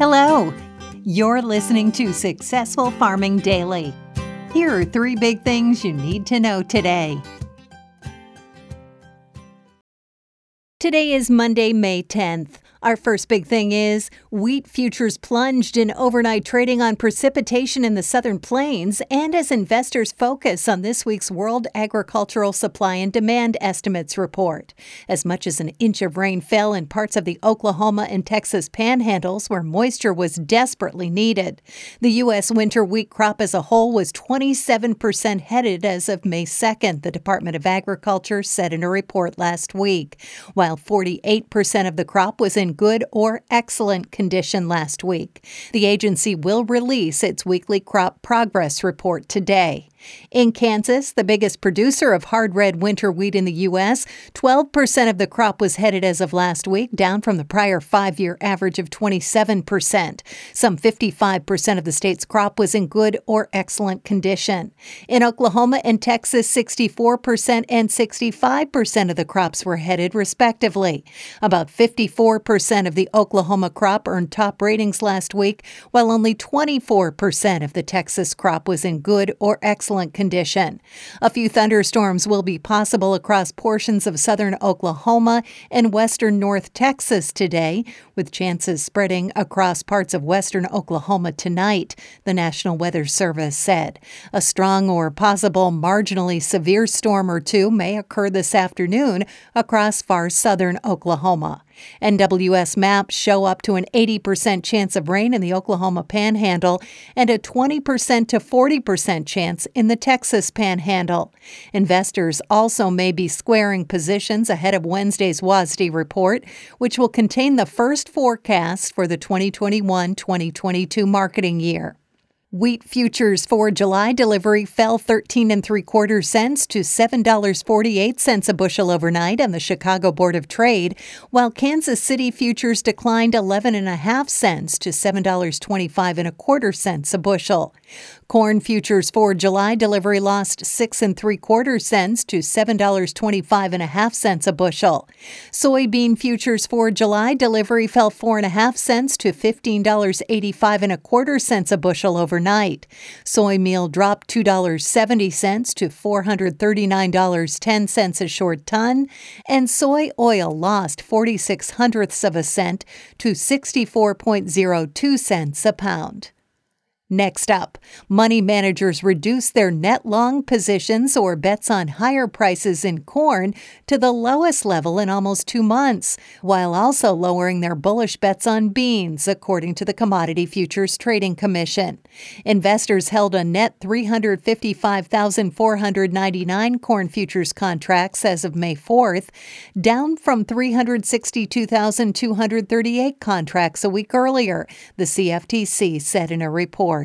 Hello. You're listening to Successful Farming Daily. Here are three big things you need to know today. Today is Monday, May 10th. Our first big thing is wheat futures plunged in overnight trading on precipitation in the southern plains and as investors focus on this week's World Agricultural Supply and Demand Estimates report. As much as an inch of rain fell in parts of the Oklahoma and Texas panhandles where moisture was desperately needed. The U.S. winter wheat crop as a whole was 27% headed as of May 2nd, the Department of Agriculture said in a report last week, while 48% of the crop was in good or excellent condition last week. The agency will release its weekly crop progress report today. In Kansas, the biggest producer of hard red winter wheat in the U.S., 12% of the crop was headed as of last week, down from the prior five year average of 27%. Some 55% of the state's crop was in good or excellent condition. In Oklahoma and Texas, 64% and 65% of the crops were headed, respectively. About 54% of the Oklahoma crop earned top ratings last week, while only 24% of the Texas crop was in good or excellent excellent condition. A few thunderstorms will be possible across portions of southern Oklahoma and western North Texas today, with chances spreading across parts of western Oklahoma tonight, the National Weather Service said. A strong or possible marginally severe storm or two may occur this afternoon across far southern Oklahoma. NWS maps show up to an 80% chance of rain in the Oklahoma Panhandle and a 20% to 40% chance in the Texas Panhandle. Investors also may be squaring positions ahead of Wednesday's WASDE report, which will contain the first forecast for the 2021 2022 marketing year. Wheat futures for July delivery fell 13 and 3 quarter cents to $7.48 a bushel overnight on the Chicago Board of Trade, while Kansas City futures declined 11 and a half cents to $7.25 and a quarter cents a bushel. Corn futures for July delivery lost six and three quarter cents to seven dollars twenty five and a half cents a bushel. Soybean futures for July delivery fell four and a half cents to fifteen dollars eighty five and a quarter cents a bushel overnight. Soy meal dropped two dollars seventy cents to four hundred thirty nine dollars ten cents a short ton, and soy oil lost forty six hundredths of a cent to sixty four point zero two cents a pound. Next up, money managers reduce their net long positions or bets on higher prices in corn to the lowest level in almost two months, while also lowering their bullish bets on beans, according to the Commodity Futures Trading Commission. Investors held a net 355,499 corn futures contracts as of May 4th, down from 362,238 contracts a week earlier, the CFTC said in a report.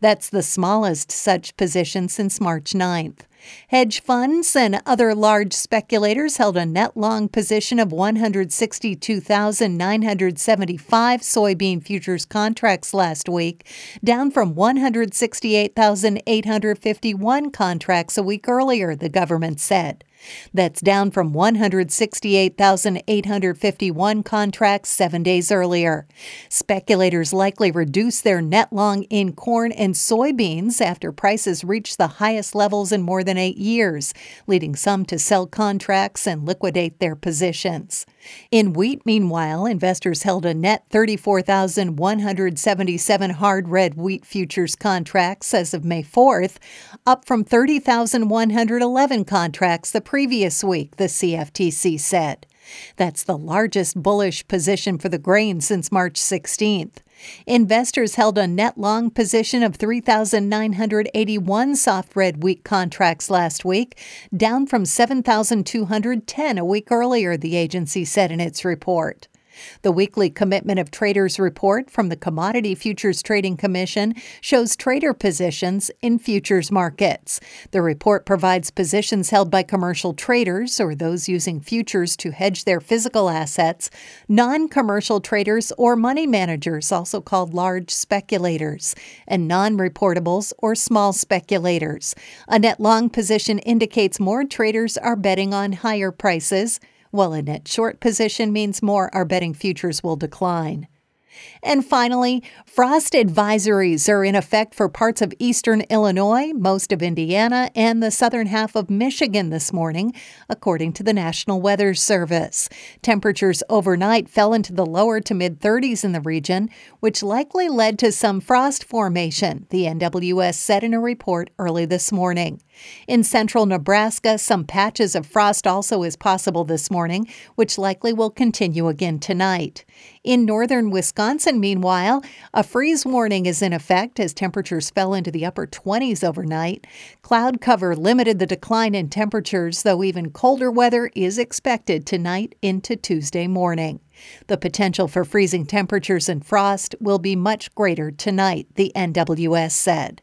That's the smallest such position since March 9th. Hedge funds and other large speculators held a net long position of 162,975 soybean futures contracts last week, down from 168,851 contracts a week earlier, the government said. That's down from 168,851 contracts seven days earlier. Speculators likely reduced their net long in corn and soybeans after prices reached the highest levels in more than eight years, leading some to sell contracts and liquidate their positions. In wheat, meanwhile, investors held a net 34,177 hard red wheat futures contracts as of May 4th, up from 30,111 contracts the previous week, the CFTC said. That's the largest bullish position for the grain since March 16th. Investors held a net long position of 3,981 soft red wheat contracts last week, down from 7,210 a week earlier, the agency said in its report. The weekly Commitment of Traders report from the Commodity Futures Trading Commission shows trader positions in futures markets. The report provides positions held by commercial traders or those using futures to hedge their physical assets, non commercial traders or money managers, also called large speculators, and non reportables or small speculators. A net long position indicates more traders are betting on higher prices while a net short position means more are betting futures will decline. And finally, frost advisories are in effect for parts of eastern Illinois, most of Indiana, and the southern half of Michigan this morning, according to the National Weather Service. Temperatures overnight fell into the lower to mid 30s in the region, which likely led to some frost formation, the NWS said in a report early this morning. In central Nebraska, some patches of frost also is possible this morning, which likely will continue again tonight. In northern Wisconsin, meanwhile, a freeze warning is in effect as temperatures fell into the upper 20s overnight. Cloud cover limited the decline in temperatures, though even colder weather is expected tonight into Tuesday morning. The potential for freezing temperatures and frost will be much greater tonight, the NWS said.